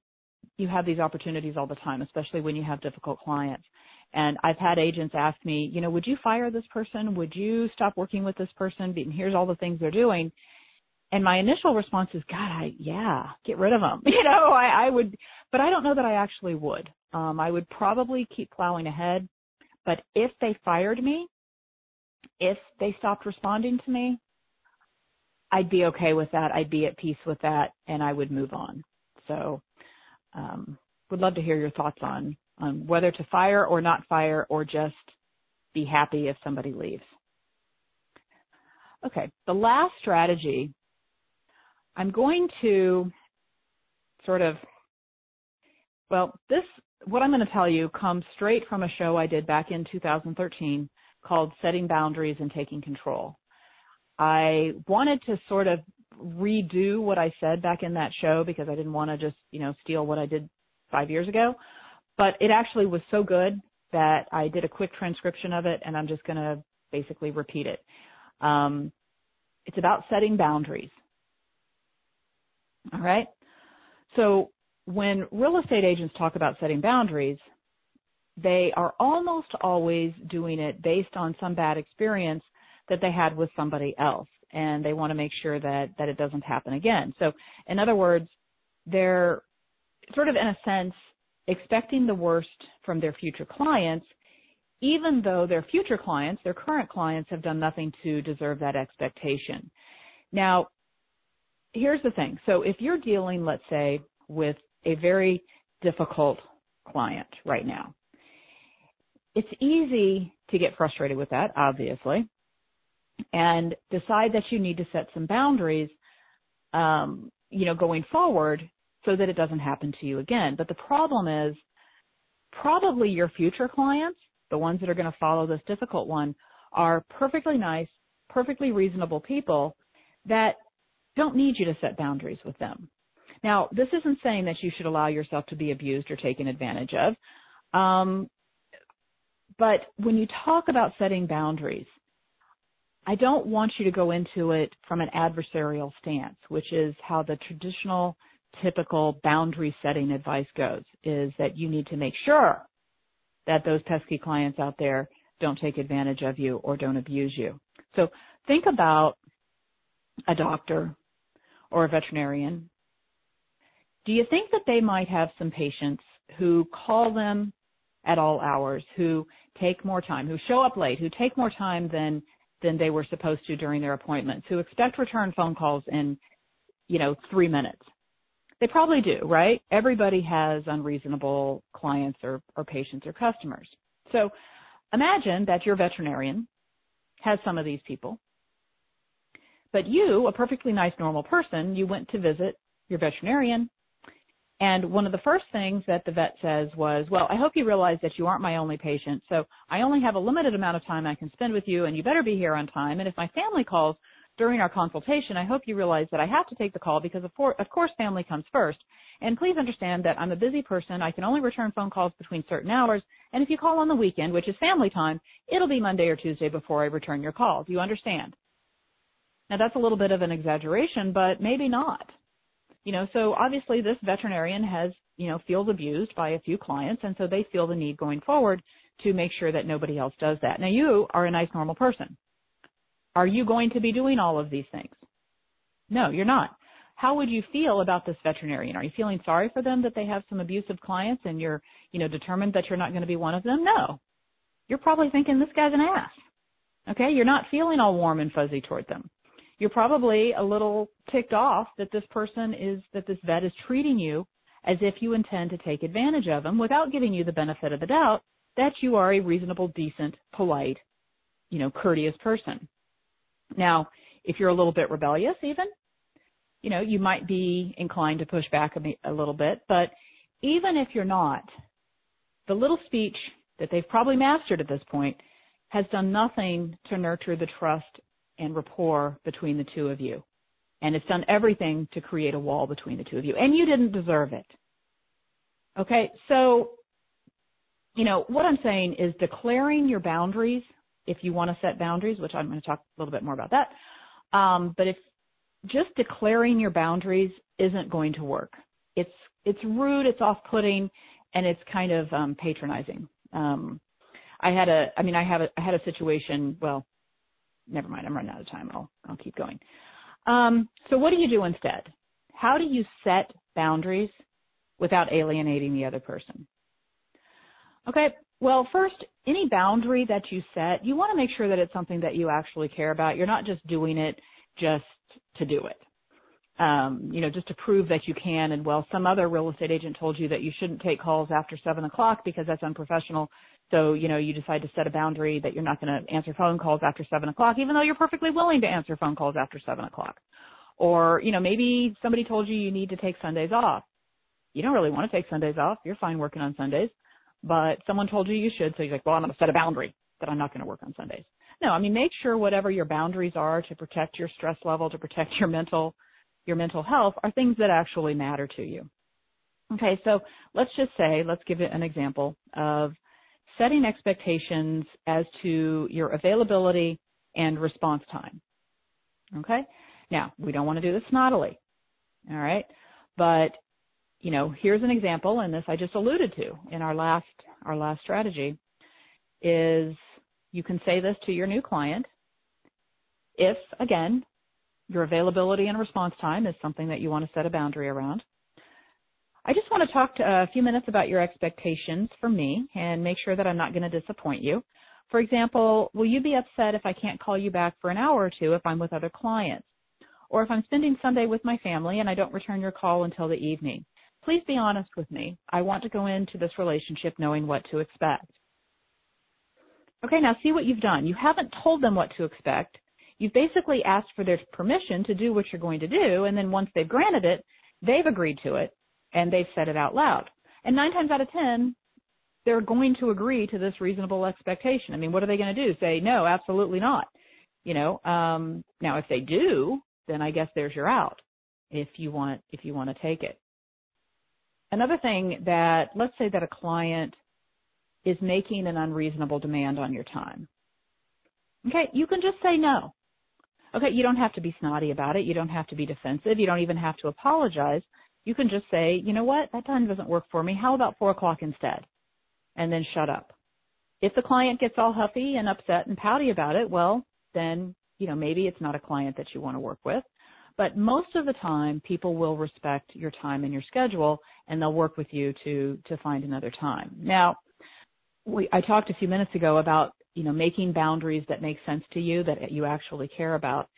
you have these opportunities all the time, especially when you have difficult clients. And I've had agents ask me, you know, would you fire this person? Would you stop working with this person? And here's all the things they're doing. And my initial response is, God, I, yeah, get rid of them. You know, I, I would, but I don't know that I actually would. Um, I would probably keep plowing ahead. But if they fired me, if they stopped responding to me, I'd be okay with that. I'd be at peace with that and I would move on. So, um, would love to hear your thoughts on on whether to fire or not fire or just be happy if somebody leaves. Okay, the last strategy, I'm going to sort of, well, this, what I'm going to tell you comes straight from a show I did back in 2013 called Setting Boundaries and Taking Control. I wanted to sort of redo what I said back in that show because I didn't want to just, you know, steal what I did five years ago. But it actually was so good that I did a quick transcription of it and I'm just going to basically repeat it. Um, it's about setting boundaries. All right. So when real estate agents talk about setting boundaries, they are almost always doing it based on some bad experience that they had with somebody else and they want to make sure that that it doesn't happen again. So in other words, they're sort of in a sense expecting the worst from their future clients, even though their future clients, their current clients, have done nothing to deserve that expectation. Now, here's the thing. So if you're dealing, let's say, with a very difficult client right now, it's easy to get frustrated with that, obviously, and decide that you need to set some boundaries, um, you know, going forward so that it doesn't happen to you again. But the problem is probably your future clients, the ones that are going to follow this difficult one, are perfectly nice, perfectly reasonable people that don't need you to set boundaries with them. Now, this isn't saying that you should allow yourself to be abused or taken advantage of. Um, but when you talk about setting boundaries, I don't want you to go into it from an adversarial stance, which is how the traditional typical boundary setting advice goes is that you need to make sure that those pesky clients out there don't take advantage of you or don't abuse you. So think about a doctor or a veterinarian. Do you think that they might have some patients who call them at all hours, who take more time, who show up late, who take more time than than they were supposed to during their appointments, who expect return phone calls in, you know, three minutes? They probably do, right? Everybody has unreasonable clients or, or patients or customers. So imagine that your veterinarian has some of these people, but you, a perfectly nice normal person, you went to visit your veterinarian and one of the first things that the vet says was, well, I hope you realize that you aren't my only patient. So I only have a limited amount of time I can spend with you and you better be here on time. And if my family calls, during our consultation, I hope you realize that I have to take the call because of, for, of course family comes first. And please understand that I'm a busy person. I can only return phone calls between certain hours. And if you call on the weekend, which is family time, it'll be Monday or Tuesday before I return your call. Do you understand? Now that's a little bit of an exaggeration, but maybe not. You know, so obviously this veterinarian has, you know, feels abused by a few clients and so they feel the need going forward to make sure that nobody else does that. Now you are a nice normal person. Are you going to be doing all of these things? No, you're not. How would you feel about this veterinarian? Are you feeling sorry for them that they have some abusive clients and you're, you know, determined that you're not going to be one of them? No. You're probably thinking this guy's an ass. Okay? You're not feeling all warm and fuzzy toward them. You're probably a little ticked off that this person is, that this vet is treating you as if you intend to take advantage of them without giving you the benefit of the doubt that you are a reasonable, decent, polite, you know, courteous person. Now, if you're a little bit rebellious even, you know, you might be inclined to push back a, a little bit, but even if you're not, the little speech that they've probably mastered at this point has done nothing to nurture the trust and rapport between the two of you. And it's done everything to create a wall between the two of you. And you didn't deserve it. Okay, so, you know, what I'm saying is declaring your boundaries if you want to set boundaries, which I'm going to talk a little bit more about that. Um, but if just declaring your boundaries isn't going to work, it's it's rude, it's off-putting, and it's kind of um, patronizing. Um, I had a, I mean, I have a, I had a situation. Well, never mind. I'm running out of time. I'll I'll keep going. Um, so what do you do instead? How do you set boundaries without alienating the other person? Okay, well, first, any boundary that you set, you want to make sure that it's something that you actually care about. You're not just doing it just to do it. Um, you know, just to prove that you can. And well, some other real estate agent told you that you shouldn't take calls after seven o'clock because that's unprofessional. So, you know, you decide to set a boundary that you're not going to answer phone calls after seven o'clock, even though you're perfectly willing to answer phone calls after seven o'clock. Or, you know, maybe somebody told you you need to take Sundays off. You don't really want to take Sundays off. You're fine working on Sundays but someone told you you should, so you're like, well, I'm going to set a boundary that I'm not going to work on Sundays. No, I mean, make sure whatever your boundaries are to protect your stress level, to protect your mental, your mental health are things that actually matter to you. Okay, so let's just say, let's give it an example of setting expectations as to your availability and response time. Okay? Now, we don't want to do this snottily. All right? But you know, here's an example, and this I just alluded to in our last our last strategy, is you can say this to your new client if, again, your availability and response time is something that you want to set a boundary around. I just want to talk to a few minutes about your expectations for me and make sure that I'm not going to disappoint you. For example, will you be upset if I can't call you back for an hour or two if I'm with other clients? Or if I'm spending Sunday with my family and I don't return your call until the evening? Please be honest with me. I want to go into this relationship knowing what to expect. Okay, now see what you've done. You haven't told them what to expect. You've basically asked for their permission to do what you're going to do, and then once they've granted it, they've agreed to it, and they've said it out loud. And nine times out of ten, they're going to agree to this reasonable expectation. I mean, what are they going to do? Say, no, absolutely not. You know, um, now if they do, then I guess there's your out if you want, if you want to take it. Another thing that, let's say that a client is making an unreasonable demand on your time. Okay, you can just say no. Okay, you don't have to be snotty about it. You don't have to be defensive. You don't even have to apologize. You can just say, you know what, that time doesn't work for me. How about four o'clock instead? And then shut up. If the client gets all huffy and upset and pouty about it, well, then, you know, maybe it's not a client that you want to work with. But most of the time, people will respect your time and your schedule, and they'll work with you to to find another time. Now, we, I talked a few minutes ago about you know making boundaries that make sense to you that you actually care about.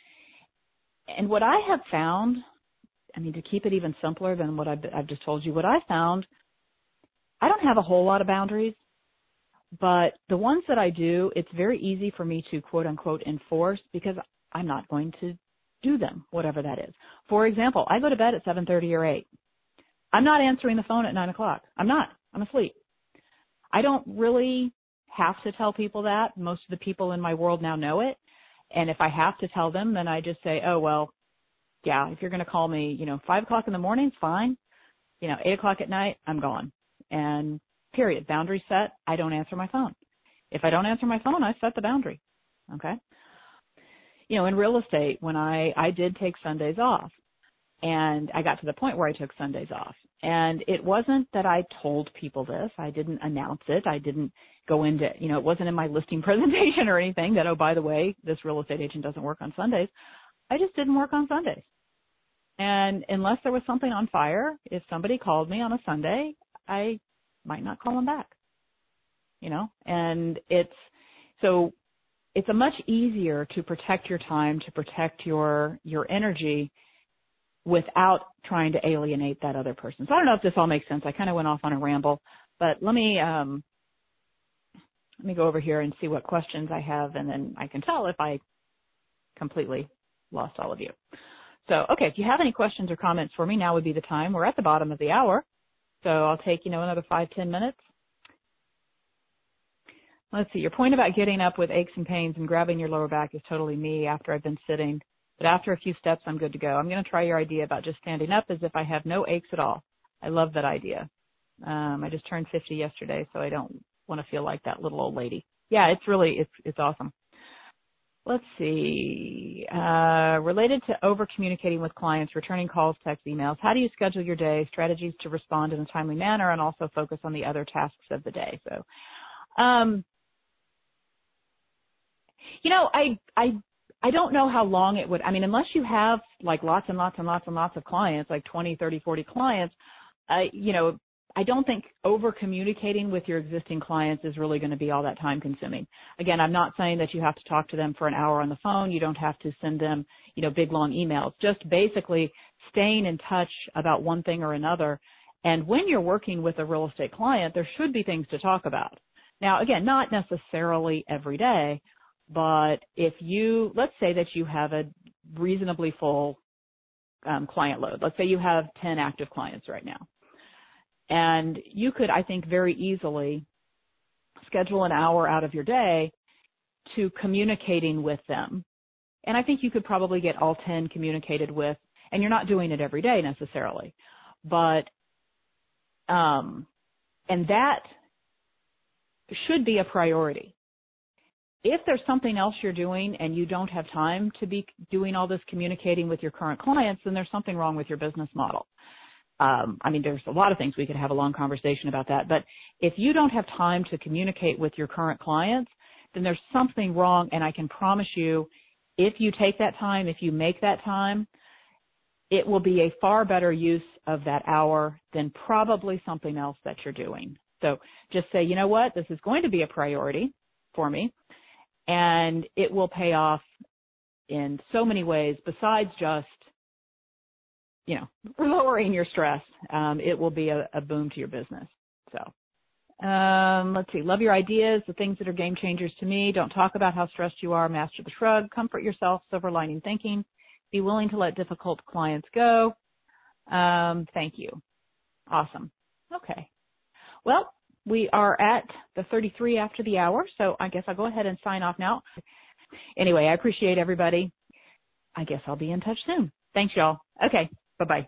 And what I have found, I mean, to keep it even simpler than what I've, I've just told you, what I found, I don't have a whole lot of boundaries, but the ones that I do, it's very easy for me to quote unquote enforce because I'm not going to do them, whatever that is. For example, I go to bed at 7.30 or 8. I'm not answering the phone at 9 o'clock. I'm not. I'm asleep. I don't really have to tell people that. Most of the people in my world now know it. And if I have to tell them, then I just say, oh, well, yeah, if you're going to call me, you know, five o'clock in the morning, fine. You know, eight o'clock at night, I'm gone. And period. Boundary set. I don't answer my phone. If I don't answer my phone, I set the boundary. Okay. You know, in real estate, when I, I did take Sundays off and I got to the point where I took Sundays off and it wasn't that I told people this. I didn't announce it. I didn't go into, you know, it wasn't in my listing presentation or anything that, oh, by the way, this real estate agent doesn't work on Sundays. I just didn't work on Sundays. And unless there was something on fire, if somebody called me on a Sunday, I might not call them back. You know, and it's so it's a much easier to protect your time, to protect your your energy without trying to alienate that other person. So I don't know if this all makes sense. I kind of went off on a ramble, but let me um let me go over here and see what questions I have and then I can tell if I completely lost all of you. So, okay, if you have any questions or comments for me, now would be the time. We're at the bottom of the hour. So I'll take, you know, another five, ten minutes. Let's see, your point about getting up with aches and pains and grabbing your lower back is totally me after I've been sitting. But after a few steps, I'm good to go. I'm going to try your idea about just standing up as if I have no aches at all. I love that idea. Um, I just turned 50 yesterday, so I don't want to feel like that little old lady. Yeah, it's really, it's, it's awesome. Let's see. Uh, related to over communicating with clients, returning calls, text, emails, how do you schedule your day, strategies to respond in a timely manner, and also focus on the other tasks of the day? So, um, you know, I, I, I don't know how long it would, I mean, unless you have like lots and lots and lots and lots of clients, like 20, 30, 40 clients, uh, you know, I don't think over communicating with your existing clients is really going to be all that time consuming. Again, I'm not saying that you have to talk to them for an hour on the phone. You don't have to send them, you know, big long emails. Just basically staying in touch about one thing or another. And when you're working with a real estate client, there should be things to talk about. Now, again, not necessarily every day, but if you, let's say that you have a reasonably full um, client load. Let's say you have 10 active clients right now and you could, I think, very easily schedule an hour out of your day to communicating with them. And I think you could probably get all 10 communicated with, and you're not doing it every day necessarily. But, um, and that should be a priority. If there's something else you're doing and you don't have time to be doing all this communicating with your current clients, then there's something wrong with your business model um, I mean, there's a lot of things we could have a long conversation about that. But if you don't have time to communicate with your current clients, then there's something wrong. And I can promise you, if you take that time, if you make that time, it will be a far better use of that hour than probably something else that you're doing. So just say, you know what, this is going to be a priority for me and it will pay off in so many ways besides just you know, lowering your stress, um, it will be a, a, boom to your business. So, um, let's see. Love your ideas, the things that are game changers to me. Don't talk about how stressed you are. Master the shrug. Comfort yourself. Silver lining thinking. Be willing to let difficult clients go. Um, thank you. Awesome. Okay. Well, we are at the 33 after the hour, so I guess I'll go ahead and sign off now. Anyway, I appreciate everybody. I guess I'll be in touch soon. Thanks, y'all. Okay. Bye bye.